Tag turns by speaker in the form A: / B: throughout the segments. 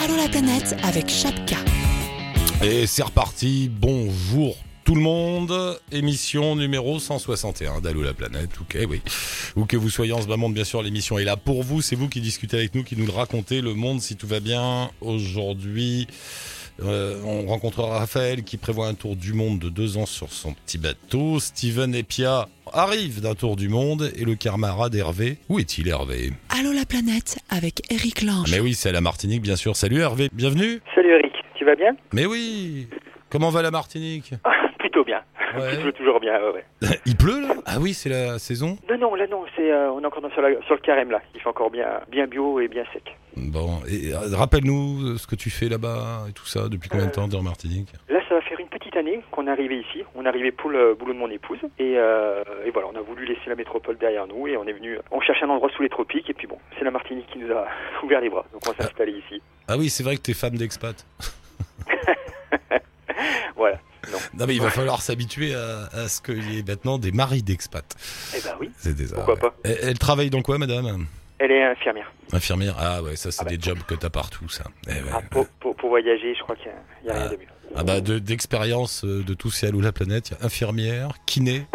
A: Allô la planète avec Chapka.
B: Et c'est reparti, bonjour tout le monde, émission numéro 161 d'Allo la planète, ok oui. Où que vous soyez en ce moment, bien sûr, l'émission est là pour vous, c'est vous qui discutez avec nous, qui nous racontez, le monde si tout va bien. Aujourd'hui, euh, on rencontrera Raphaël qui prévoit un tour du monde de deux ans sur son petit bateau. Steven et Pia arrivent d'un tour du monde et le camarade Hervé. Où est-il Hervé?
A: Allô la planète avec Eric Lange.
B: Mais oui, c'est à la Martinique, bien sûr. Salut Hervé, bienvenue.
C: Salut Eric, tu vas bien?
B: Mais oui, comment va la Martinique?
C: Plutôt bien.
B: Ouais.
C: Plutôt toujours bien, ouais, ouais.
B: Il pleut là? Ah oui, c'est la saison.
C: Non, non, là non, c'est, euh, on est encore dans- sur, la- sur le carême là. Il fait encore bien, bien bio et bien sec.
B: Bon, et euh, rappelle-nous euh, ce que tu fais là-bas et tout ça. Depuis combien de temps en Martinique?
C: Là, ça va faire une petite année qu'on est arrivé ici. On est arrivé pour le boulot de mon épouse. Et, euh, et voilà, on a voulu laisser la métropole derrière nous et on est venu. On cherche un endroit sous les tropiques et puis bon, c'est la Martinique qui nous a ouvert les bras. Donc on s'est installé ici.
B: Ah oui, c'est vrai que t'es femme d'expat.
C: Non.
B: Non mais il va falloir s'habituer à, à ce qu'il y ait maintenant des maris d'expat.
C: Eh ben oui.
B: C'est des
C: Pourquoi
B: ouais.
C: pas
B: Elle, elle travaille dans quoi, madame?
C: Elle est infirmière.
B: Infirmière? Ah ouais, ça c'est
C: Ah bah.
B: des jobs que t'as partout, ça. Eh.
C: Ah, pour, pour, pour voyager, je crois qu'il n'y a, rien
B: Ah.
C: de mieux.
B: Ah bah de- d'expérience euh, de tous ces Allô la planète, il y a infirmière, kiné.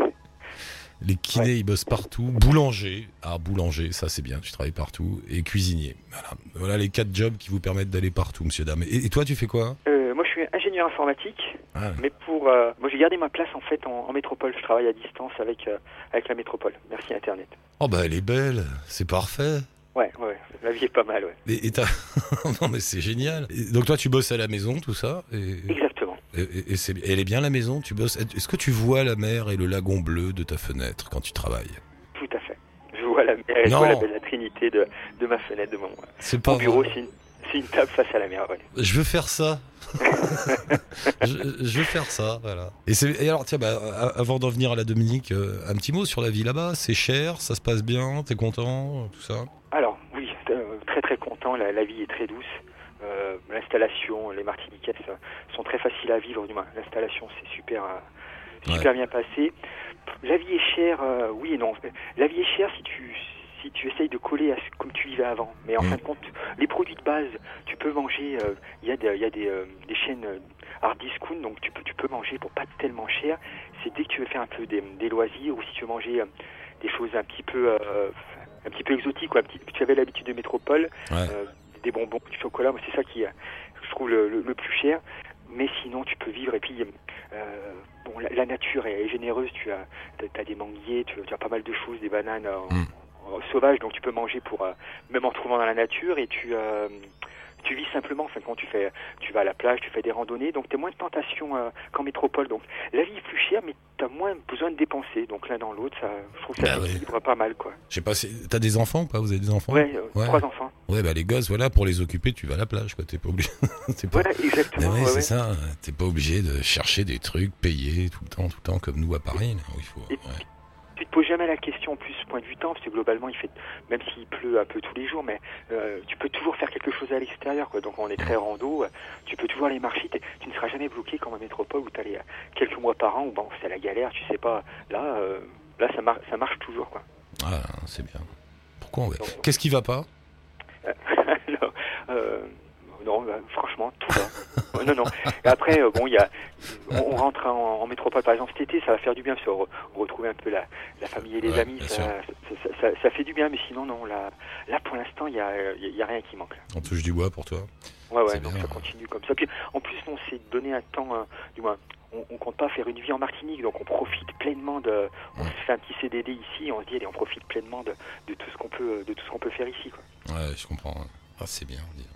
B: Les kinés,
C: Ouais.
B: ils bossent partout. Boulanger. Ah, boulanger, ça c'est bien, tu travailles partout. Et cuisinier. Voilà. Voilà les quatre jobs qui vous permettent d'aller partout, monsieur, dame. Et, et toi, tu fais quoi?
C: Euh, ingénieur informatique.
B: ah,
C: Mais pour, euh, moi j'ai gardé ma place en fait en, en métropole. Je travaille à distance avec euh, avec la métropole. Merci Internet.
B: Oh bah elle est belle, c'est parfait.
C: Ouais, ouais, la vie est pas mal, ouais.
B: Et, et t'as- non mais c'est génial. Et donc toi tu bosses à la maison, tout ça et,
C: Exactement.
B: et- et- et c'est- elle est bien la maison, tu bosses. Est-ce que tu vois la mer et le lagon bleu de ta fenêtre quand tu travailles?
C: Tout à fait. Je vois la mer, je
B: Non.
C: vois la belle trinité de, de ma fenêtre, de mon,
B: C'est pas
C: mon bureau.
B: vrai.
C: C'est une, table face à la mer. Ouais.
B: Je veux faire ça. je, je veux faire ça, voilà. Et, alors tiens, bah, avant d'en venir à la Dominique, euh, un petit mot sur la vie là-bas. C'est cher, ça se passe bien, t'es content, tout ça?
C: Alors oui, euh, très très content. La, la vie est très douce. Euh, L'installation, les Martiniquais sont très faciles à vivre. Du moins, l'installation c'est super, super bien passé. La vie est chère, oui et non. La vie est chère si tu si tu essayes de coller à ce, comme tu vivais avant. Mais en
B: Mm.
C: fin de compte, les produits de base, tu peux manger. euh, Il y a, des, y a des, euh, des chaînes euh, hard discount, donc tu peux tu peux manger pour pas tellement cher. C'est dès que tu veux faire un peu des, des loisirs ou si tu veux manger euh, des choses un petit peu euh, un petit peu exotiques, quoi. Un petit- tu avais l'habitude de métropole,
B: Ouais.
C: euh, des bonbons, du chocolat, c'est ça qui euh, je trouve le, le- le plus cher. Mais sinon, tu peux vivre et puis euh, bon, la, la nature est, généreuse. Tu as, as des manguiers, tu, tu as pas mal de choses, des bananes euh,
B: Mm.
C: en- sauvages, donc tu peux manger pour euh, même en trouvant dans la nature et tu euh, tu vis simplement. Enfin, quand tu fais, tu vas à la plage, tu fais des randonnées, donc tu as moins de tentation euh, qu'en métropole. Donc la vie est plus chère, mais tu as moins besoin de dépenser. Donc l'un dans l'autre, ça, je trouve que ça
B: Bah ouais.
C: pas mal, quoi.
B: Je sais pas, si- t'as des enfants ou pas Vous avez des enfants?
C: Ouais, euh,
B: Ouais.
C: trois enfants.
B: Ouais, bah les gosses, voilà, pour les occuper, tu vas à la plage, quoi. T'es pas obligé. T'es pas-
C: Voilà,
B: Mais
C: exactement.
B: ouais,
C: ouais,
B: c'est
C: ouais.
B: ça. T'es pas obligé de chercher des trucs, payer tout le temps, tout le temps, comme nous à Paris. là, où il faut.
C: Et-. Tu te poses jamais la question en plus point de vue temps, parce que globalement, il fait, même s'il pleut un peu tous les jours, mais euh, tu peux toujours faire quelque chose à l'extérieur. Quoi. Donc on est très rando, euh, tu peux toujours aller marcher, tu ne seras jamais bloqué comme en métropole où tu allais quelques mois par an, où bon, c'est la galère, tu sais pas. Là, euh, là ça, mar- ça marche toujours. Quoi.
B: Ah, c'est bien. Pourquoi on Qu'est-ce qui va pas?
C: euh, non, bah, franchement, tout va. Euh, non, non. Et après, euh, bon, il y a, on, on rentre en, en métropole, par exemple, cet été, ça va faire du bien, parce qu'on re- on retrouve un peu la, la famille et les
B: Ouais,
C: amis, ça, ça, ça- ça- ça fait du bien, mais sinon, non, là, là pour l'instant, il y a, y a- il y a rien qui manque.
B: On touche du bois pour toi
C: Ouais, ouais, donc
B: bien,
C: ça continue comme ça. Puis, en plus, on s'est donné un temps, euh, du moins, on, on compte pas faire une vie en Martinique, donc on profite pleinement de, on se fait un petit CDD ici, on se dit, allez, on profite pleinement de, de tout ce qu'on peut, de tout ce qu'on peut faire ici, quoi.
B: Ouais, je comprends. Ah, c'est bien. dis donc.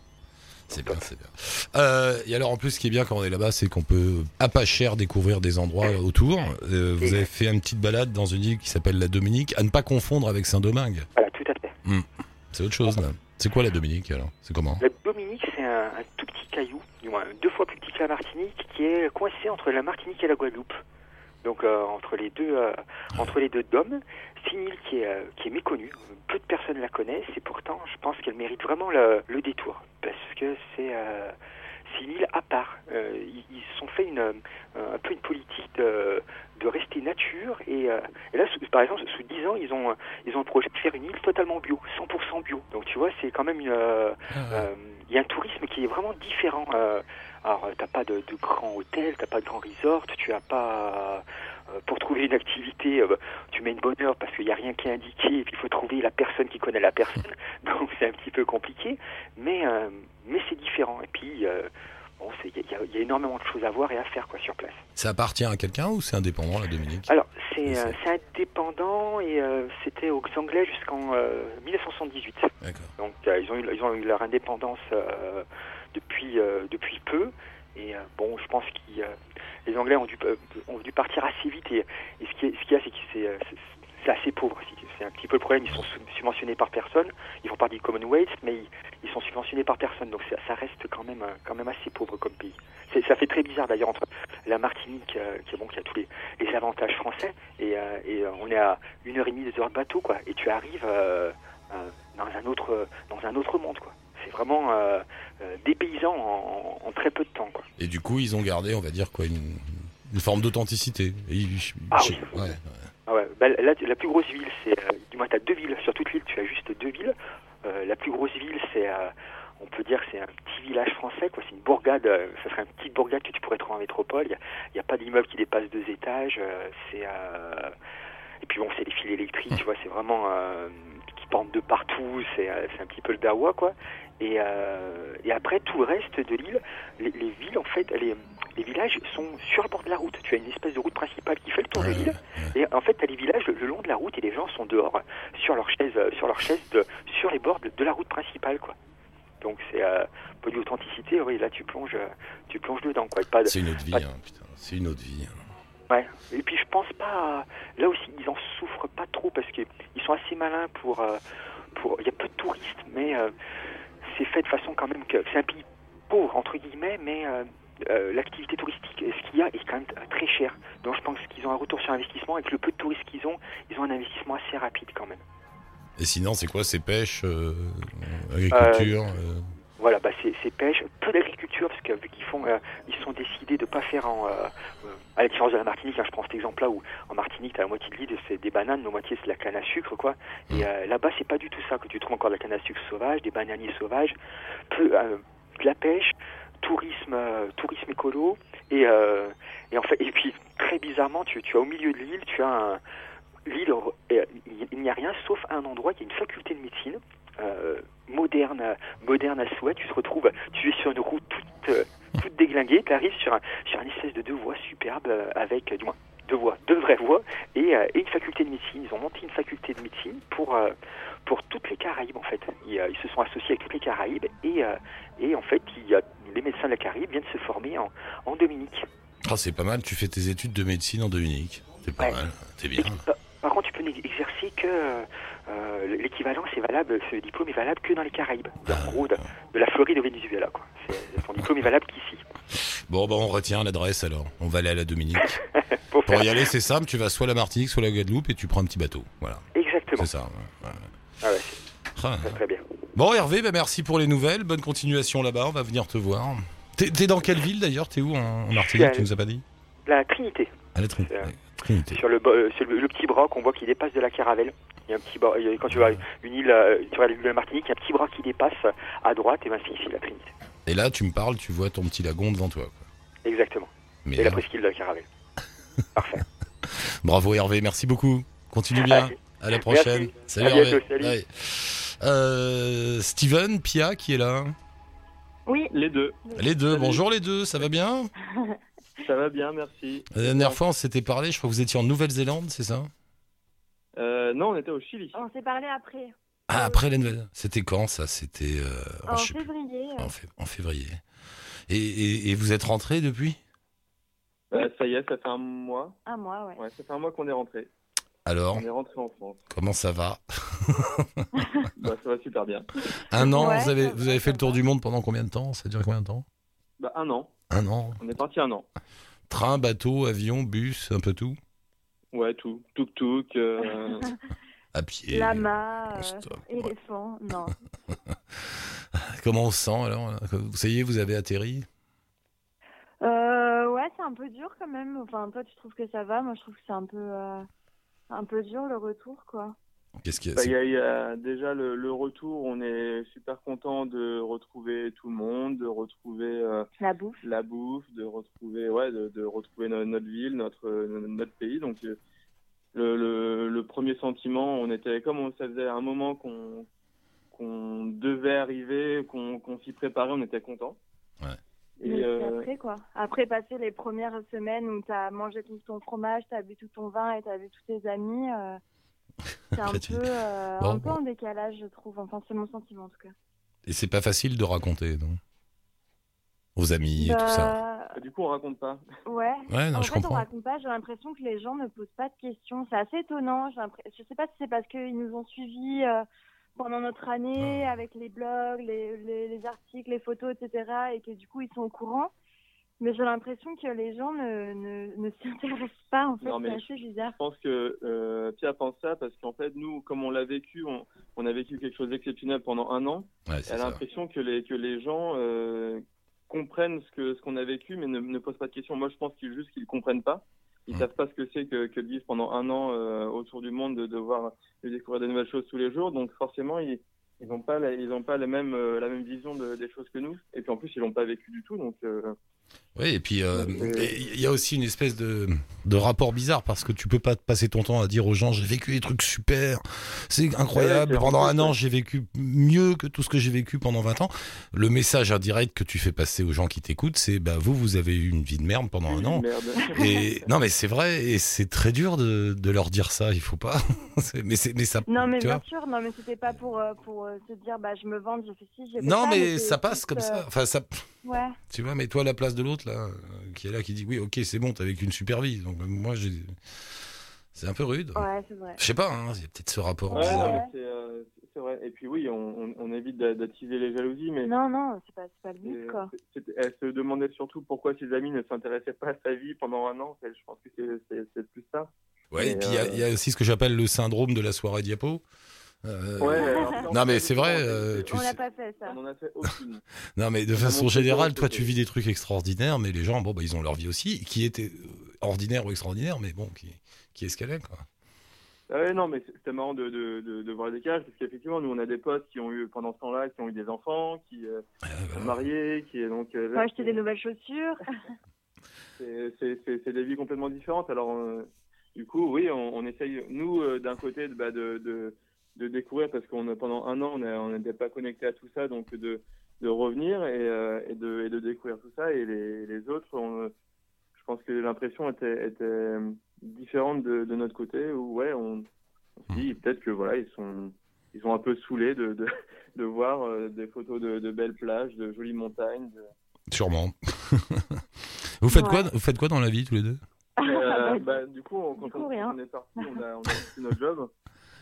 B: C'est bien, c'est bien. Euh, et alors, en plus, ce qui est bien quand on est là-bas, c'est qu'on peut, à pas cher, découvrir des endroits autour. Euh, vous avez fait une petite balade dans une île qui s'appelle la Dominique, à ne pas confondre avec Saint-Domingue.
C: Voilà, tout à fait.
B: C'est autre chose, là. C'est quoi la Dominique, alors? C'est comment?
C: La Dominique, c'est un, un tout petit caillou, du moins deux fois plus petit que la Martinique, qui est coincé entre la Martinique et la Guadeloupe. Donc euh, entre les deux, euh, entre les deux dômes, c'est une île qui est, euh, qui est méconnue. Peu de personnes la connaissent et pourtant, je pense qu'elle mérite vraiment le, le détour parce que c'est c'est une île à part. Euh, ils, se sont fait une, euh, un peu une politique de, de rester nature et, euh, et là, sous- par exemple, sous 10 ans, ils ont ils ont le projet de faire une île totalement bio, 100% bio. Donc tu vois, c'est quand même euh,
B: Ah,
C: euh, il y a un tourisme qui est vraiment différent. Alors, t'as pas de, de grands hôtels, t'as pas de grands resorts, tu as pas pour trouver une activité, euh, tu mets une bonne heure parce qu'il n'y a rien qui est indiqué et puis il faut trouver la personne qui connaît la personne. Donc c'est un petit peu compliqué, mais mais c'est différent. Et puis euh, bon, c'est- il y, a- il y a énormément de choses à voir et à faire quoi sur place.
B: Ça appartient à quelqu'un ou c'est indépendant, la Dominique?
C: Alors, c'est euh,
B: c'est-
C: c'est indépendant et euh, c'était aux Anglais jusqu'en euh, 1978.
B: D'accord.
C: Donc, ils, ont eu, ils ont eu leur indépendance depuis, depuis peu. Et euh, bon, je pense que les Anglais ont dû, euh, ont dû partir assez vite. Et, et ce qu'il y a- ce qu'il y a, c'est que c'est assez pauvre. C'est un petit peu le problème. Ils sont subventionnés par personne. Ils font partie du Commonwealth, mais ils, ils sont subventionnés par personne. Donc, ça, ça reste quand même, euh, quand même assez pauvre comme pays. Ça fait très bizarre d'ailleurs entre la Martinique, euh, qui, bon, qui a tous les, les avantages français, et, euh, et euh, on est à une heure et demie, deux heures de bateau, quoi. Et tu arrives euh, dans un autre, dans un autre monde, quoi. C'est vraiment euh, euh, dépaysant en, en très peu de temps, quoi.
B: Et du coup, ils ont gardé, on va dire quoi, une, une forme d'authenticité.
C: Ah
B: ouais.
C: Ah ouais, bah, la, la plus grosse ville, c'est, euh, du moins, tu as deux villes. Sur toute l'île, tu as juste deux villes. Euh, la plus grosse ville, c'est, euh, on peut dire, c'est un petit village français, quoi. C'est une bourgade. euh, ça serait une petite bourgade que tu pourrais trouver en métropole. Il n'y a, pas d'immeuble qui dépasse deux étages. c'est, et puis bon, c'est des fils électriques, tu vois. C'est vraiment pendent de partout. C'est, euh, c'est un petit peu le dawa, quoi. Et, euh, et après, tout le reste de l'île, les, les villes, en fait, les, les villages sont sur le bord de la route. Tu as une espèce de route principale qui fait le tour de l'île. Et en fait, tu as les villages le, long de la route et les gens sont dehors, sur leurs chaises, euh, sur leurs chaises de, sur les bords de, de la route principale, quoi. Donc c'est euh, peu d'authenticité, oui, là tu plonges, tu plonges dedans, quoi. De-
B: C'est une autre vie,
C: pas-
B: hein, putain. C'est une autre vie.
C: Ouais. Et puis je pense pas, là aussi ils en souffrent pas trop parce que ils sont assez malins pour, euh, pour, il y a peu de touristes, mais euh, c'est fait de façon quand même que c'est un pays pauvre entre guillemets, mais euh, euh, l'activité touristique, et ce qu'il y a est quand même très cher. Donc je pense qu'ils ont un retour sur investissement. Avec le peu de touristes qu'ils ont, ils ont un investissement assez rapide quand même.
B: Et sinon, c'est quoi C'est pêche, euh, agriculture euh,
C: Voilà, bah c'est pêche, peu d'agriculture parce que vu qu'ils font, euh, ils sont décidés de pas faire en, euh, euh, à la différence de la Martinique, hein, je prends cet exemple-là où en Martinique t'as la moitié de l'île c'est des bananes, la moitié c'est de la canne à sucre quoi. Et euh, là-bas c'est pas du tout ça que tu trouves encore de la canne à sucre sauvage, des bananiers sauvages, peu euh, de la pêche, tourisme, tourisme écolo. Et et en fait et puis très bizarrement tu, tu as au milieu de l'île tu as un, l'île il n'y a rien sauf un endroit qui a une faculté de médecine euh, moderne, moderne à souhait. Tu te retrouves, tu es sur une route toute, euh, toute déglinguée, tu arrives sur un, sur une espèce de deux voies superbe euh, avec, du moins, deux voies, deux vraies voies, et, euh, et une faculté de médecine. Ils ont monté une faculté de médecine pour, euh, pour toutes les Caraïbes, en fait. Ils, euh, ils se sont associés avec toutes les Caraïbes, et, et en fait, il y a, les médecins de la Caraïbe viennent se former en, en Dominique.
B: Ah, c'est pas mal. Tu fais tes études de médecine en Dominique. C'est pas
C: Ouais.
B: mal. C'est bien.
C: Par contre, tu peux n'exercer que euh, l'équivalent, c'est valable, ce diplôme est valable que dans les Caraïbes, en gros de, de la Floride au Venezuela. Quoi. Ton diplôme est valable qu'ici.
B: Bon, bah, on retient l'adresse alors. On va aller à la Dominique.
C: Pour
B: Pour y aller, c'est simple. Tu vas soit à la Martinique, soit à la Guadeloupe et tu prends un petit bateau. Voilà.
C: Exactement.
B: C'est ça. ouais.
C: Ah ouais,
B: Ah.
C: très, très bien.
B: Bon, Hervé, bah, merci pour les nouvelles. Bonne continuation là-bas. On va venir te voir. T'es dans quelle ville d'ailleurs? T'es où en, en Martinique Tu nous as pas dit?
C: La Trinité,
B: À la Trinité.
C: Euh,
B: Trinité.
C: sur le, bo- euh, sur le, le petit bras qu'on voit qui dépasse de la Caravelle. Il y a un petit bras, il y a- quand tu vas une île, euh, tu vas de la Martinique, il y a un petit bras qui dépasse à droite, et ben c'est ici la Trinité.
B: Et là, tu me parles, tu vois ton petit lagon devant toi. quoi.
C: Exactement.
B: Mais
C: Et la
B: là,
C: presqu'île de la Caravelle. Parfait.
B: bravo Hervé, merci beaucoup. Continue bien. À la prochaine.
C: Merci.
B: Salut
C: À bientôt,
B: Hervé.
C: salut.
B: Ouais. Euh, Steven, Pia qui est là?
D: Oui,
E: Les deux.
B: Les deux,
E: Salut.
B: bonjour les deux, ça va bien?
E: Ça va bien, merci.
B: La dernière fois, on s'était parlé, je crois que vous étiez en Nouvelle-Zélande, c'est ça?
E: Euh, non, on était au Chili.
D: on s'est parlé après.
B: Ah, après la Nouvelle. C'était quand ça? C'était euh, oh,
D: En février.
B: En, fév- en février. Et, et- et vous êtes rentré depuis?
E: Euh, ça y est, ça fait un mois.
D: Un mois, ouais.
E: Ouais, ça fait un mois qu'on est rentré.
B: Alors,
E: On est rentré en France.
B: comment ça va?
E: Bah, ça va super bien.
B: Un an,
D: Ouais,
B: vous avez, vous fait le tour du monde pendant combien de temps? Ça a duré combien de temps?
E: Bah, un an.
B: Un an.
E: On est parti un an.
B: Train, bateau, avion, bus, un peu tout
E: Ouais, tout. Tuk-tuk. euh,
B: À pied.
D: Lama, euh, éléphant, non.
B: Comment on se sent alors Ça y est, vous avez atterri?
D: Euh, ouais, c'est un peu dur quand même. Enfin, toi, tu trouves que ça va? Moi, je trouve que c'est un peu, euh, un peu dur le retour, quoi.
B: Qu'est-ce qui
E: Bah, Il y, a- il y a déjà le, le retour, on est super content de retrouver tout le monde, de retrouver euh,
D: La bouffe.
E: la bouffe, de retrouver, ouais, de, de retrouver no- notre ville, notre, notre pays. Donc, euh, le, le, le premier sentiment, on était comme on, ça faisait un moment qu'on qu'on devait arriver, qu'on qu'on s'y préparait, on était content.
B: Ouais.
E: Et
D: Mais
E: euh,
D: après, quoi. Après passer les premières semaines où tu as mangé tout ton fromage, tu as bu tout ton vin et tu as vu tous tes amis, euh, c'est un,
B: Après, tu
D: peu, euh,
B: bon,
D: un peu
B: bon.
D: en décalage, je trouve. Enfin, c'est mon sentiment, en tout cas.
B: Et c'est pas facile de raconter, non? Aux amis et tout ça.
D: Bah,
E: du coup, on raconte pas.
D: Ouais.
B: Ouais, non,
D: en
B: je
D: fait, on
B: comprends.
D: raconte pas. J'ai l'impression que les gens ne posent pas de questions. C'est assez étonnant. J'ai l'impression- Je sais pas si c'est parce qu'ils nous ont suivis euh, pendant notre année avec les blogs, les, les, les articles, les photos, etc. et que du coup ils sont au courant. Mais j'ai l'impression que les gens ne, ne, ne s'intéressent pas. En fait,
E: Non,
D: c'est
E: mais
D: assez bizarre.
E: Je pense que euh, Pia pense ça parce qu'en fait, nous, comme on l'a vécu, on, on a vécu quelque chose d'exceptionnel pendant un an.
B: Ouais,
E: Elle a l'impression que les, que les gens euh, comprennent ce que ce qu'on a vécu, mais ne, ne posent pas de questions. Moi, je pense qu'ils juste qu'ils comprennent pas. Ils
B: Mm.
E: savent pas ce que c'est que, que de vivre pendant un an euh, autour du monde, de devoir de découvrir de nouvelles choses tous les jours. Donc forcément, ils ils n'ont pas la, ils ont pas la même euh, la même vision de- des choses que nous. Et puis en plus, ils l'ont pas vécu du tout. Donc euh,
B: Oui, et puis euh, et il y a aussi une espèce de, de rapport bizarre parce que tu peux pas te passer ton temps à dire aux gens j'ai vécu des trucs super, c'est incroyable.
E: Ouais,
B: pendant
E: en
B: un an, j'ai vécu mieux que tout ce que j'ai vécu pendant 20 ans. Le message indirect que tu fais passer aux gens qui t'écoutent, c'est bah vous, vous avez eu une vie de merde pendant un an. Et non, mais c'est vrai, et c'est très dur de, de leur dire ça. Il faut pas. Mais mais ça.
D: Non, mais bien
B: vois
D: sûr. Non, mais c'était pas pour euh, pour euh, se dire bah je me vante, j'ai fait ci, j'ai
B: non,
D: ça.
B: mais
D: c'est
B: ça passe comme
D: euh,
B: ça. Enfin, ça.
D: Ouais.
B: Tu vois, mais toi à la place de l'autre là, euh, qui est là, qui dit oui, ok, c'est bon, t'as vécu une super vie. Donc euh, moi, j'ai. C'est un peu rude.
D: Ouais, c'est vrai.
B: Je sais pas, hein, il y a peut-être ce rapport
E: Ouais,
B: bizarre.
E: c'est euh, c'est vrai. Et puis oui, on, on, on évite d'a- d'attiser les jalousies, mais
D: Non, non, c'est pas c'est pas le but quoi.
E: Elle se demandait surtout pourquoi ses amis ne s'intéressaient pas à sa vie pendant un an. Je pense que c'est- plus ça.
B: Ouais, et
E: Et,
B: puis
E: euh,
B: il y, a aussi ce que j'appelle le syndrome de la soirée diapo. Euh,
E: Ouais, alors on
B: Non, mais c'est vrai, euh, tu
D: On
B: sais-
D: pas fait ça.
E: On en a fait aucune.
B: Non, mais de façon générale, toi, tu vis des trucs extraordinaires, mais les gens, bon, bah, ils ont leur vie aussi, qui étaient euh, ordinaires ou extraordinaires, mais bon, qui, qui est ce qu'elle est, quoi.
E: Ah ouais, non, mais c'est- c'était marrant de, de, de, de voir les décalage parce qu'effectivement, nous, on a des potes qui ont eu, pendant ce temps-là, qui ont eu des enfants, qui euh,
B: Euh,
E: sont mariés, qui donc. euh,
D: Moi, acheter des nouvelles chaussures.
E: c'est- des vies complètement différentes. Alors, euh, du coup, oui, on, on essaye, nous, euh, d'un côté, de, bah, de, de, découvrir, parce qu'on a pendant un an, on n'était pas connecté à tout ça, donc de, de revenir et, euh, et, de, et de découvrir tout ça. Et les, les autres, on, euh, je pense que l'impression était, était différente de, de notre côté, où, ouais, on, on se dit peut-être que, voilà, ils sont. Ils sont un peu saoulés de, de, de voir euh, des photos de, de belles plages, de jolies montagnes. de-
B: Sûrement. vous, faites quoi, vous faites quoi dans la vie, tous les deux?
E: Euh, bah, du coup, on- quand
D: Du coup,
E: on,
D: rien.
E: on est parti, on a, on a quitté notre job.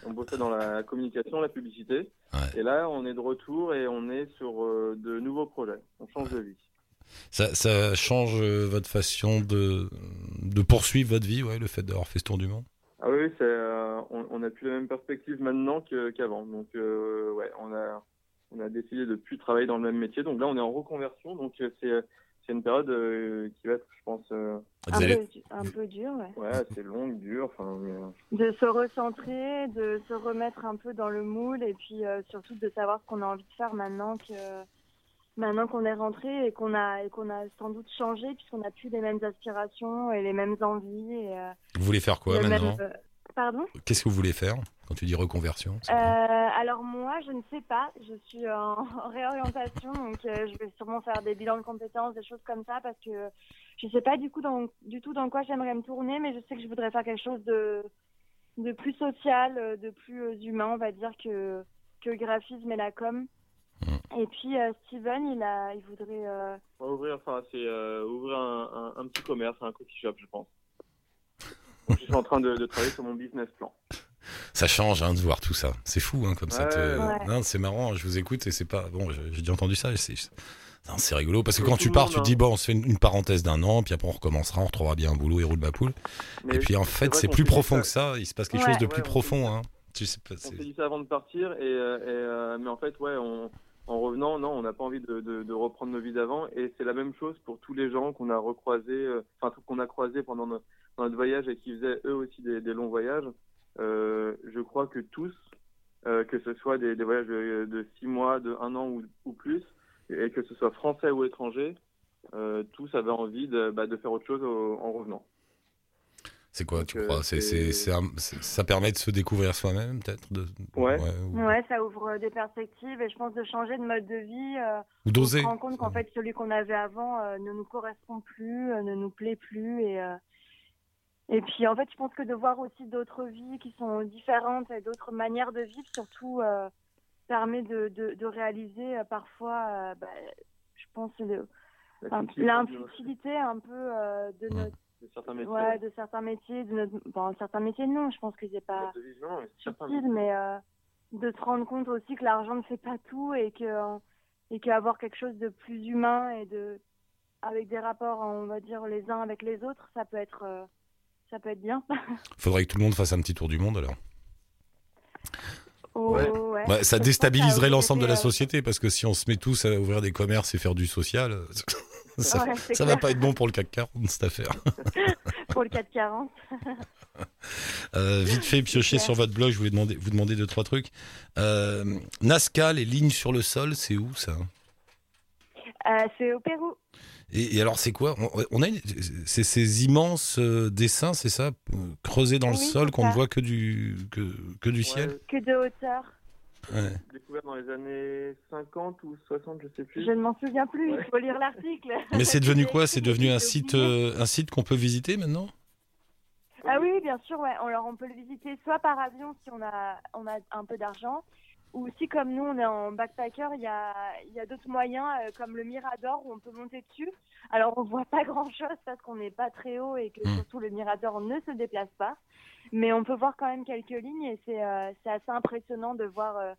E: On bossait dans la communication, la publicité.
B: Ouais.
E: Et là, on est de retour et on est sur euh, de nouveaux projets. On change de vie.
B: ça, ça change euh, votre façon de, de poursuivre votre vie, ouais, le fait d'avoir fait ce tour du monde?
E: Ah oui, c'est, euh, on, on a plus la même perspective maintenant que- qu'avant. Donc, ouais, on a, on a décidé de plus travailler dans le même métier. Donc là, on est en reconversion. Donc, c'est, c'est une période euh, qui va être, je pense, euh,
B: Vous
D: Un
B: allez-
D: peu, un peu dur, ouais.
E: ouais, assez longue, dure. Enfin, mais, euh,
D: De se recentrer, de se remettre un peu dans le moule et puis euh, surtout de savoir ce qu'on a envie de faire maintenant que maintenant qu'on est rentré et qu'on a et qu'on a sans doute changé puisqu'on n'a plus les mêmes aspirations et les mêmes envies et euh,
B: Vous voulez faire quoi maintenant
D: même- euh, Pardon
B: Qu'est-ce que vous voulez faire quand tu dis reconversion
D: Euh, alors moi, je ne sais pas. Je suis en, en réorientation, donc euh, je vais sûrement faire des bilans de compétences, des choses comme ça, parce que je ne sais pas du coup dans, du tout dans quoi j'aimerais me tourner, mais je sais que je voudrais faire quelque chose de de plus social, euh, de plus humain, on va dire que que le graphisme et la com.
B: Mm.
D: Et puis euh, Steven, il a, il voudrait. euh,
E: ouvrir, enfin, c'est euh, ouvrir un, un, un petit commerce, un coffee shop, je pense. Je suis en train de, de travailler sur mon business plan.
B: Ça change hein, de voir tout ça. C'est fou, hein, comme ça. Te-
D: ouais.
B: C'est marrant. Je vous écoute et c'est pas bon. J'ai déjà entendu ça. C'est rigolo parce que quand tu pars,
E: monde,
B: tu
E: hein.
B: dis bon, on se fait une, une parenthèse d'un an, puis après on recommencera, on retrouvera bien un boulot et roule ma poule.
E: Mais
B: Et puis en fait, c'est plus profond que ça. Il se passe quelque
D: Ouais.
B: chose de plus profond.
E: dit
B: Hein. Tu sais pas.
E: On s'est dit ça avant de partir, et, euh, et, euh, mais en fait, ouais, on, en revenant, non, on n'a pas envie de, de, de reprendre nos vies d'avant, et c'est la même chose pour tous les gens qu'on a recroisés, euh, enfin qu'on a croisés pendant notre, dans notre voyage et qui faisaient eux aussi des, des longs voyages. Euh, je crois que tous, euh, que ce soit des, des voyages de, de six mois, de un an ou, ou plus, et que ce soit français ou étranger, euh, tous avaient envie de, bah, de faire autre chose au- en revenant.
B: C'est quoi,
E: Donc,
B: tu crois? Un- Ça permet de se découvrir soi-même, peut-être de...
E: Ouais.
B: ou...
D: Ouais, ça ouvre des perspectives et je pense de changer de mode de vie. euh,
B: ou
D: on
B: d'oser.
D: se rend compte qu'en fait, celui qu'on avait avant euh, ne nous correspond plus, euh, ne nous plaît plus. Et, euh, et puis, en fait, je pense que de voir aussi d'autres vies qui sont différentes et d'autres manières de vivre, surtout, euh, permet de, de, de réaliser euh, parfois, euh, bah, je pense, l'infutilité un peu euh, de, notre,
E: de certains métiers.
D: ouais, de certains métiers. De notre, bon, certains métiers, non, je pense que c'est pas utile, mais euh, de se rendre compte aussi que l'argent ne fait pas tout et que et qu'avoir quelque chose de plus humain et de avec des rapports, on va dire les uns avec les autres, ça peut être ça peut être bien.
B: Faudrait que tout le monde fasse un petit tour du monde alors.
D: Oh,
E: Ouais.
D: ouais.
B: Ouais, ça déstabiliserait l'ensemble de la
D: euh,
B: société parce que si on se met tous à ouvrir des commerces et faire du social, euh, ça,
D: ouais,
B: va pas être bon pour le CAC 40 cette affaire.
D: pour le 440.
B: Euh, vite fait, piocher sur votre blog, je voulais demander, vous demander deux trois trucs. Euh, Nazca, les lignes sur le sol, c'est où ça?
D: Euh, c'est au Pérou.
B: Et, et alors c'est quoi? On, on a une- c'est ces immenses euh, dessins, c'est ça, creusés dans le sol qu'on ne voit que du que, que du
E: Ouais,
B: ciel?
D: Que de hauteur.
B: Ouais.
E: découvert dans les années 50 ou 60, je sais plus.
D: Je ne m'en souviens plus,
E: Ouais.
D: il faut lire l'article.
B: Mais c'est devenu quoi? C'est devenu un site euh, un site qu'on peut visiter maintenant?
D: Ah oui, oui, bien sûr, ouais. Alors on peut le visiter soit par avion si on a, on a un peu d'argent, ou si comme nous on est en backpacker, il y a, y a d'autres moyens euh, comme le Mirador où on peut monter dessus. Alors on voit pas grand chose parce qu'on n'est pas très haut et que
B: Hmm.
D: surtout le Mirador ne se déplace pas. Mais on peut voir quand même quelques lignes et c'est euh, c'est assez impressionnant de voir.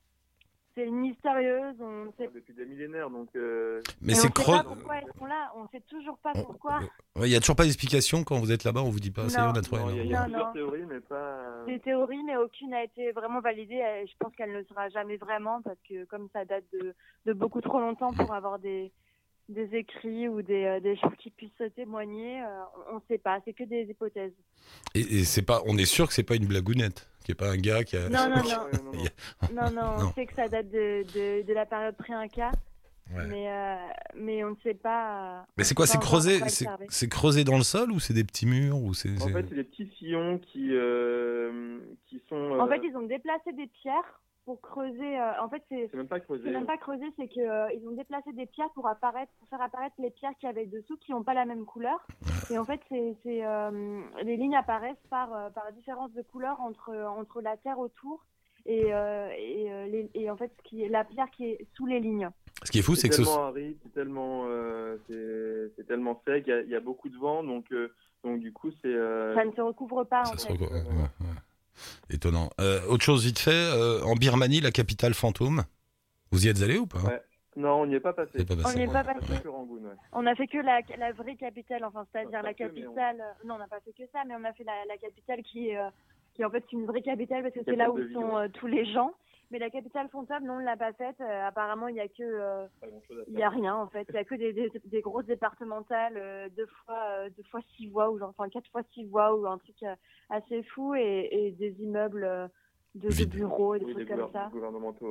D: Euh, c'est une mystérieuse, on sait,
E: Depuis des millénaires, donc. euh,
B: Mais c'est
D: sait pas
B: creux.
D: pourquoi ils sont là, on sait toujours pas pourquoi.
B: Il y a toujours pas d'explication quand vous êtes là-bas, on vous dit pas, ça y est, on a trouvé.
E: il y a, plusieurs théories, mais pas.
D: des théories, mais aucune n'a été vraiment validée. Je pense qu'elle ne le sera jamais vraiment parce que comme ça date de, de beaucoup trop longtemps pour avoir des, des écrits ou des, euh, des gens qui puissent témoigner, euh, on ne sait pas. C'est que des hypothèses.
B: Et, et c'est pas, on est sûr que c'est pas une blagounette, qui est pas un gars qui a.
D: Non, non, non.
E: Non, non.
B: A-
D: Non, on
B: Non.
D: sait que ça date de, de, de la période pré-inca,
B: Ouais.
D: mais, euh, mais on ne sait pas.
B: Mais c'est quoi C'est creusé, c'est creusé dans le sol ou c'est des petits murs ou c'est.
E: En fait, c'est des petits sillons qui, euh, qui sont.
D: En fait, ils ont déplacé des pierres pour creuser. euh, en fait, c'est
E: c'est même pas creusé.
D: C'est même pas creusé, c'est que euh, ils ont déplacé des pierres pour apparaître, pour faire apparaître les pierres qu'il y avait dessous, qui n'ont pas la même couleur. Et en fait, c'est, c'est, euh, les lignes apparaissent par euh, par différence de couleur entre entre la terre autour et euh, et, euh, les- et en fait, ce qui est la pierre qui est sous les lignes.
B: Ce qui est fou, c'est que ce.
E: tellement aride, c'est tellement, euh, c'est tellement sec, il y y, a beaucoup de vent, donc, euh, donc du coup, c'est. euh,
D: Ça ne se recouvre pas
B: ça
D: en
B: se
D: fait.
B: ouais, ouais. Étonnant. Euh, autre chose vite fait, euh, en Birmanie, la capitale fantôme. Vous y êtes allé ou pas?
E: Ouais. Non, on n'y est pas passé.
D: On n'y est pas passé.
E: ouais.
D: On a fait que la, la vraie capitale, enfin c'est-à-dire la
E: que, mais on-
D: capitale. euh, Non, on n'a pas fait que ça, mais on a fait la, la capitale qui est, euh, qui est en fait une vraie capitale parce que c'est là où sont tous les gens. Mais la capitale fantôme, non, on ne l'a pas faite. Euh, apparemment, il n'y a que, euh, il
E: faire.
D: y a rien en fait. Il y a que des, des, des grosses départementales, euh, deux fois, euh, deux fois six voies ou genre, enfin quatre fois six voies ou un truc euh, assez fou et, et des immeubles euh, de, bureaux et des
E: Oui, des
D: trucs comme ça.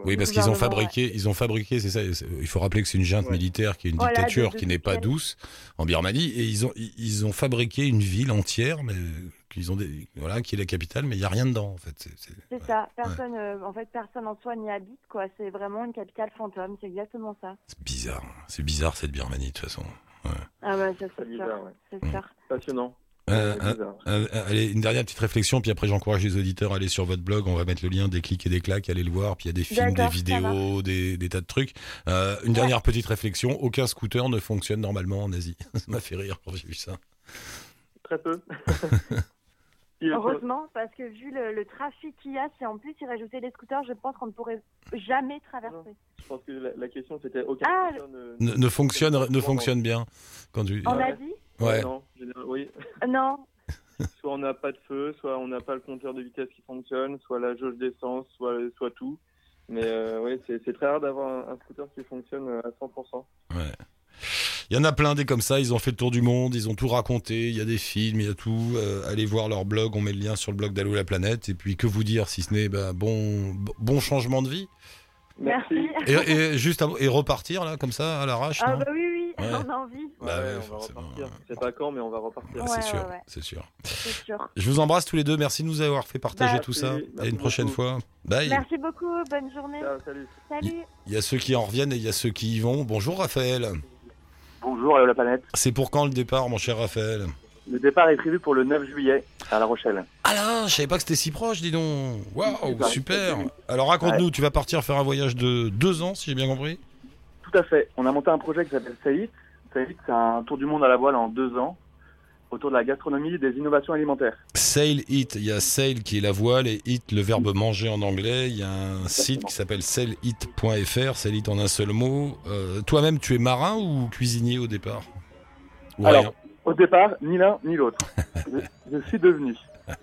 B: Oui, parce qu'ils ont fabriqué, ils ont fabriqué, c'est ça. Il faut rappeler que c'est une junte
E: Ouais.
B: militaire qui est une
D: Voilà,
B: dictature
D: de-
B: qui n'est pas douce en Birmanie, et ils ont, ils ont fabriqué une ville entière, mais euh, qu'ils ont, des, voilà, qui est la capitale, mais il y a rien dedans en fait. C'est-
D: ça. Personne, euh, en fait, personne en soi n'y habite quoi. C'est vraiment une capitale fantôme. C'est exactement ça.
B: C'est bizarre. C'est bizarre cette Birmanie de toute façon.
D: Ah ouais, ça c'est
E: bizarre,
D: sûr.
E: ouais.
D: C'est sûr.
E: Passionnant.
B: Euh, un- allez, une dernière petite réflexion, puis après j'encourage les auditeurs à aller sur votre blog. On va mettre le lien des clics et des claques, allez le voir. Puis il y a des films, des vidéos, des, des tas de trucs. Euh, une dernière petite réflexion aucun scooter ne fonctionne normalement en Asie. ça m'a fait rire quand j'ai vu ça.
E: Très peu.
D: Heureusement, parce que vu le, le trafic qu'il y a, si en plus ils rajoutaient des scooters, je pense qu'on ne pourrait jamais traverser.
E: Je pense que la, la question c'était aucun
D: Ah,
E: scooter ne,
B: Ne, ne fonctionne, ne fonctionne bien. Quand tu...
D: En
E: Ouais.
D: Asie
B: Ouais.
E: Non, général- oui.
D: Euh, Non.
E: Soit on n'a pas de feu, soit on n'a pas le compteur de vitesse qui fonctionne, soit la jauge d'essence, soit, soit tout. Mais euh, oui, c'est très rare d'avoir un, un scooter qui fonctionne euh, à 100%.
B: Ouais. Il y en a plein des comme ça, ils ont fait le tour du monde, ils ont tout raconté, il y a des films, il y a tout. Euh, allez voir leur blog, on met le lien sur le blog d'Allo la planète. Et puis que vous dire si ce n'est bah, bon, bon changement de vie
D: Merci.
B: et, et juste à- et repartir là comme ça à l'arrache.
D: Ah bah oui. On a envie,
B: Bah
E: Ouais,
B: ouais,
E: on va repartir. Je sais pas quand, mais on va repartir.
B: Ah,
D: Ouais,
B: c'est sûr,
D: ouais, ouais.
B: c'est sûr. Je vous embrasse tous les deux. Merci de nous avoir fait partager
D: Bah,
B: tout ça.
E: merci, merci
B: une prochaine
E: beaucoup.
B: fois. Bye.
D: Merci beaucoup, bonne journée.
E: Salut.
D: Salut.
B: Il y a ceux qui en reviennent et il y a ceux qui y vont. Bonjour Raphaël.
F: Bonjour à la planète.
B: C'est pour quand le départ, mon cher Raphaël?
F: Le départ est prévu pour le 9 juillet à La Rochelle.
B: Ah là, je savais pas que c'était si proche, dis donc. Waouh,
F: Super.
B: super. Alors raconte-nous, tu vas partir faire un voyage de deux ans, si j'ai bien compris?
F: À fait. On a monté un projet qui s'appelle Saïd. Saïd, c'est un tour du monde à la voile en deux ans autour de la gastronomie et des innovations alimentaires.
B: Sail Eat, il y a sail qui est la voile et eat le verbe manger en anglais. Il y a un site qui s'appelle sailit.fr, sail eat en un seul mot. Euh, Toi-même, tu es marin ou cuisinier au départ Ou
F: Alors,
B: rien
F: Au départ, ni l'un ni l'autre. je, je suis devenu.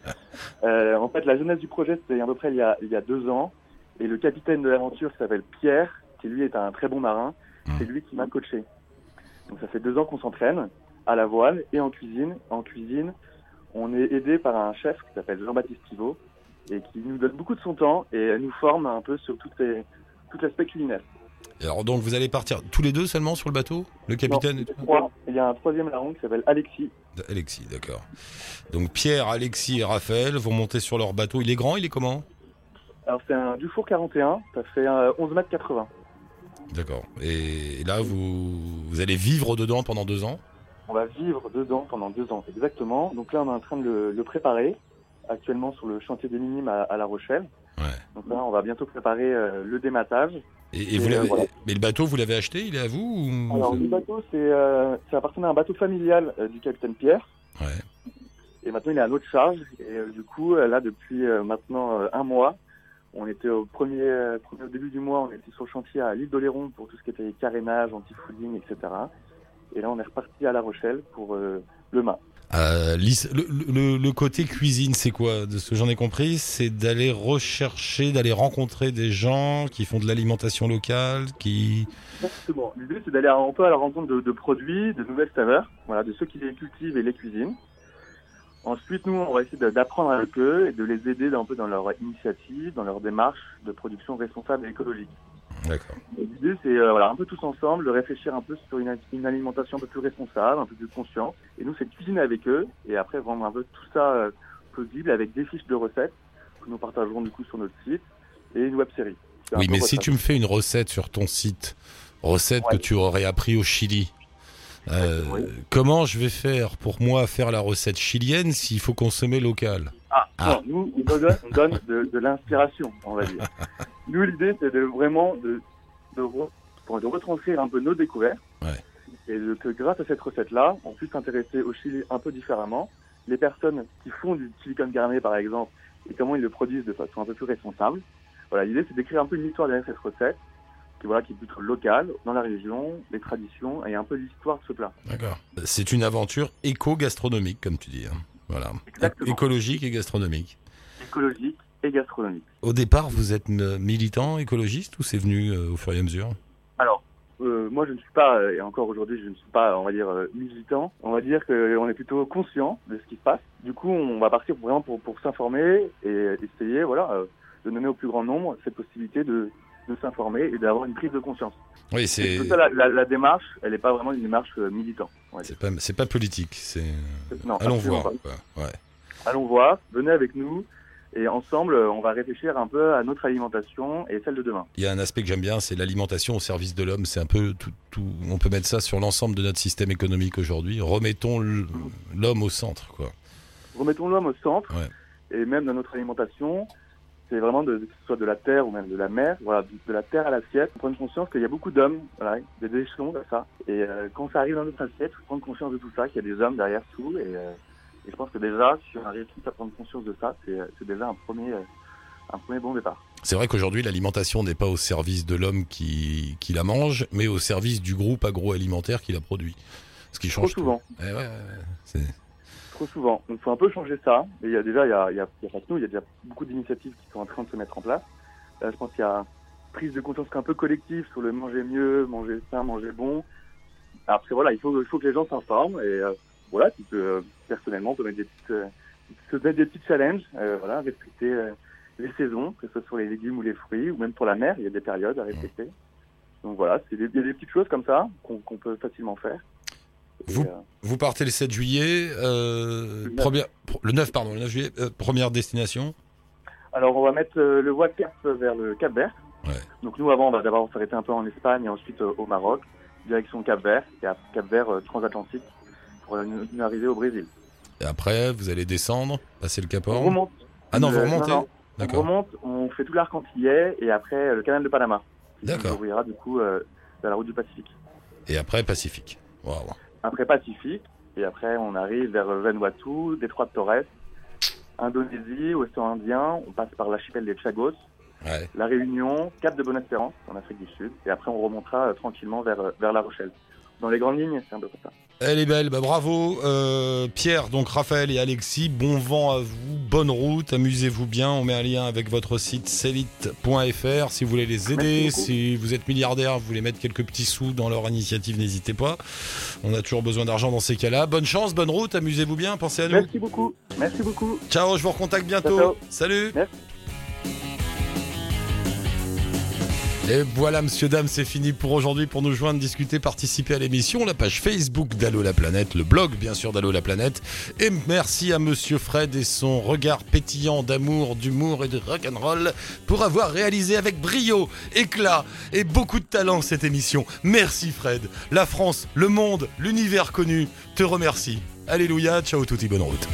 F: Euh, en fait, la jeunesse du projet, c'était à peu près il y a, il y a deux ans. Et le capitaine de l'aventure qui s'appelle Pierre, qui lui est un très bon marin,
B: Mm.
F: c'est lui qui m'a coaché. Donc ça fait deux ans qu'on s'entraîne à la voile et en cuisine. En cuisine, on est aidé par un chef qui s'appelle Jean-Baptiste Thibault et qui nous donne beaucoup de son temps et nous forme un peu sur toutes les, tout l'aspect culinaire.
B: Alors donc vous allez partir tous les deux seulement sur le bateau Le capitaine et tout
F: Trois. Il y a un troisième larron qui s'appelle Alexis.
B: Alexis, d'accord. Donc Pierre, Alexis et Raphaël vont monter sur leur bateau. Il est grand, il est comment?
F: Alors c'est un Dufour 41, ça fait euh, 11 mètres 80.
B: D'accord. Et là, vous, vous allez vivre dedans pendant deux ans?
F: On va vivre dedans pendant deux ans, exactement. Donc là, on est en train de le, le préparer, actuellement sur le chantier des Minimes à, à La Rochelle.
B: Ouais.
F: Donc là, on va bientôt préparer euh, le dématage.
B: Et, et vous
F: Et,
B: l'avez-
F: voilà.
B: Mais le bateau, vous l'avez acheté Il est à vous ou...
F: Alors, le bateau, c'est euh, ça appartenait à un bateau familial euh, du capitaine Pierre.
B: Ouais.
F: Et maintenant, il est à notre charge. Et euh, du coup, là, depuis maintenant un mois, on était au premier, premier- au début du mois, on était sur le chantier à l'île d'Oléron pour tout ce qui était carénage, anti-fouling, etc. Et là, on est reparti à La Rochelle pour euh, le mât.
B: Euh, Lys- le, le- le côté cuisine, c'est quoi? De ce que j'en ai compris, c'est d'aller rechercher, d'aller rencontrer des gens qui font de l'alimentation locale, qui...
F: Exactement. L'idée, c'est d'aller un peu à la rencontre de, de produits, de nouvelles saveurs, voilà, de ceux qui les cultivent et les cuisinent. Ensuite, nous, on va essayer d'apprendre avec eux et de les aider un peu dans leur initiative, dans leur démarche de production responsable et écologique.
B: D'accord.
F: L'idée, c'est euh, voilà, un peu tous ensemble de réfléchir un peu sur une, une alimentation un peu plus responsable, un peu plus consciente. Et nous, c'est de cuisiner avec eux et après rendre un peu tout ça euh, possible avec des fiches de recettes que nous partagerons du coup sur notre site et une web série.
B: Oui, mais si tu me fais une recette sur ton site, recette
F: Ouais.
B: que tu aurais appris au Chili, euh,
F: Oui.
B: comment je vais faire pour moi faire la recette chilienne s'il faut consommer local?
F: Ah,
B: Ah.
F: non, nous, on donne, on donne de, de l'inspiration, on va dire. nous, l'idée, c'est de vraiment de, de, re- de retranscrire un peu nos découvertes.
B: Ouais.
F: Et de- que grâce à cette recette-là, on puisse s'intéresser au Chili un peu différemment. Les personnes qui font du silicone carne, par exemple, et comment ils le produisent de façon un peu plus responsable. Voilà, l'idée, c'est d'écrire un peu une histoire derrière cette recette, qui, voilà, qui est plutôt locale, dans la région, les traditions, et un peu l'histoire de ce plat.
B: D'accord. C'est une aventure éco-gastronomique, comme tu dis. hein. Voilà.
F: Exactement.
B: Écologique et gastronomique.
F: Écologique et gastronomique.
B: Au départ, vous êtes militant écologiste ou c'est venu euh, au fur et à mesure?
F: Alors, euh, moi, je ne suis pas, euh, et encore aujourd'hui, je ne suis pas, on va dire, militant. On va dire qu'on est plutôt conscient de ce qui se passe. Du coup, on va partir vraiment pour, pour s'informer et essayer, voilà, de donner au plus grand nombre cette possibilité de, de s'informer et d'avoir une prise de conscience.
B: Oui, c'est
F: la, la- la démarche, elle n'est pas vraiment une démarche euh, militante. dire.
B: c'est pas c'est pas politique. C'est allons voir. Ouais.
F: Allons voir, venez avec nous. Et ensemble, euh, on va réfléchir un peu à notre alimentation et celle de demain.
B: Il y a un aspect que j'aime bien, c'est l'alimentation au service de l'homme. C'est un peu tout, tout- On peut mettre ça sur l'ensemble de notre système économique aujourd'hui. Remettons l'homme au centre, quoi.
F: remettons l'homme au centre
B: Ouais.
F: et même dans notre alimentation c'est vraiment de, que ce soit de la terre ou même de la mer voilà de, la terre à l'assiette prendre conscience qu'il y a beaucoup d'hommes voilà des échelons de ça et euh, quand ça arrive dans notre assiette faut prendre conscience de tout ça qu'il y a des hommes derrière tout et, euh, et je pense que déjà si on arrive tous à prendre conscience de ça c'est c'est déjà un premier euh, un premier bon départ
B: C'est vrai qu'aujourd'hui, l'alimentation n'est pas au service de l'homme qui, qui la mange, mais au service du groupe agroalimentaire qui la produit. Ce qui
F: trop
B: change tout.
F: souvent
B: Eh ouais, ouais, ouais.
F: Trop souvent. Donc, il faut un peu changer ça. Et il y a déjà, il y a, il y a, il y a il y a déjà beaucoup d'initiatives qui sont en train de se mettre en place. Là, je pense qu'il y a prise de conscience un peu collective sur le manger mieux, manger sain, manger bon. Après, voilà, il faut, il faut que les gens s'informent. Et euh, voilà, tu peux, euh, personnellement, on peut mettre des petites, euh, se mettre des petits challenges. euh, voilà, respecter euh, les saisons, que ce soit sur les légumes ou les fruits, ou même pour la mer, il y a des périodes à respecter. Donc voilà, c'est des, des petites choses comme ça qu'on qu'on peut facilement faire.
B: Vous-
F: euh,
B: Vous partez le 7 juillet, euh,
F: Le neuf.
B: première, le 9, pardon, le 9 juillet, euh, première destination.
F: Alors, on va mettre euh, le voie Cap vers le Cap Vert.
B: Ouais.
F: Donc, nous, avant, on va d'abord s'arrêter un peu en Espagne et ensuite au Maroc, direction Cap Vert, et à Cap Vert transatlantique pour une, arrivée au Brésil.
B: Et après, vous allez descendre, passer le Cap
F: On
B: Horn.
F: remonte.
B: Ah non, vous remontez
F: non, non. On remonte, on fait tout l'arc antillais et après le canal de Panama.
B: D'accord.
F: ouvrira du coup vers la route du Pacifique.
B: Et après, Pacifique. Waouh.
F: Après Pacifique, et après on arrive vers Vanuatu, Détroit de Torres, Indonésie, Océan Indien, on passe par l'archipel des Chagos,
B: Ouais.
F: La Réunion, Cap de Bonne-Espérance en Afrique du Sud, et après on remontera euh, tranquillement vers, euh, vers La Rochelle. Dans les grandes lignes, c'est un peu comme ça.
B: Elle est belle, bah bravo euh, Pierre, donc Raphaël et Alexis, bon vent à vous, bonne route, amusez-vous bien, on met un lien avec votre site célite.fr si vous voulez les aider, si vous êtes milliardaire, vous voulez mettre quelques petits sous dans leur initiative, n'hésitez pas, on a toujours besoin d'argent dans ces cas-là, bonne chance, bonne route, amusez-vous bien, pensez à nous,
F: Merci beaucoup, merci beaucoup.
B: ciao, je vous recontacte bientôt,
F: Ciao, ciao.
B: salut.
F: Merci.
B: Et voilà, monsieur, dame, c'est fini pour aujourd'hui. Pour nous joindre, discuter, participer à l'émission, la page Facebook d'Allo la planète, le blog, bien sûr, d'Allo la planète. Et merci à monsieur Fred et son regard pétillant d'amour, d'humour et de rock'n'roll pour avoir réalisé avec brio, éclat et beaucoup de talent cette émission. Merci, Fred. La France, le monde, l'univers connu te remercie. Alléluia, ciao, touti, bonne route.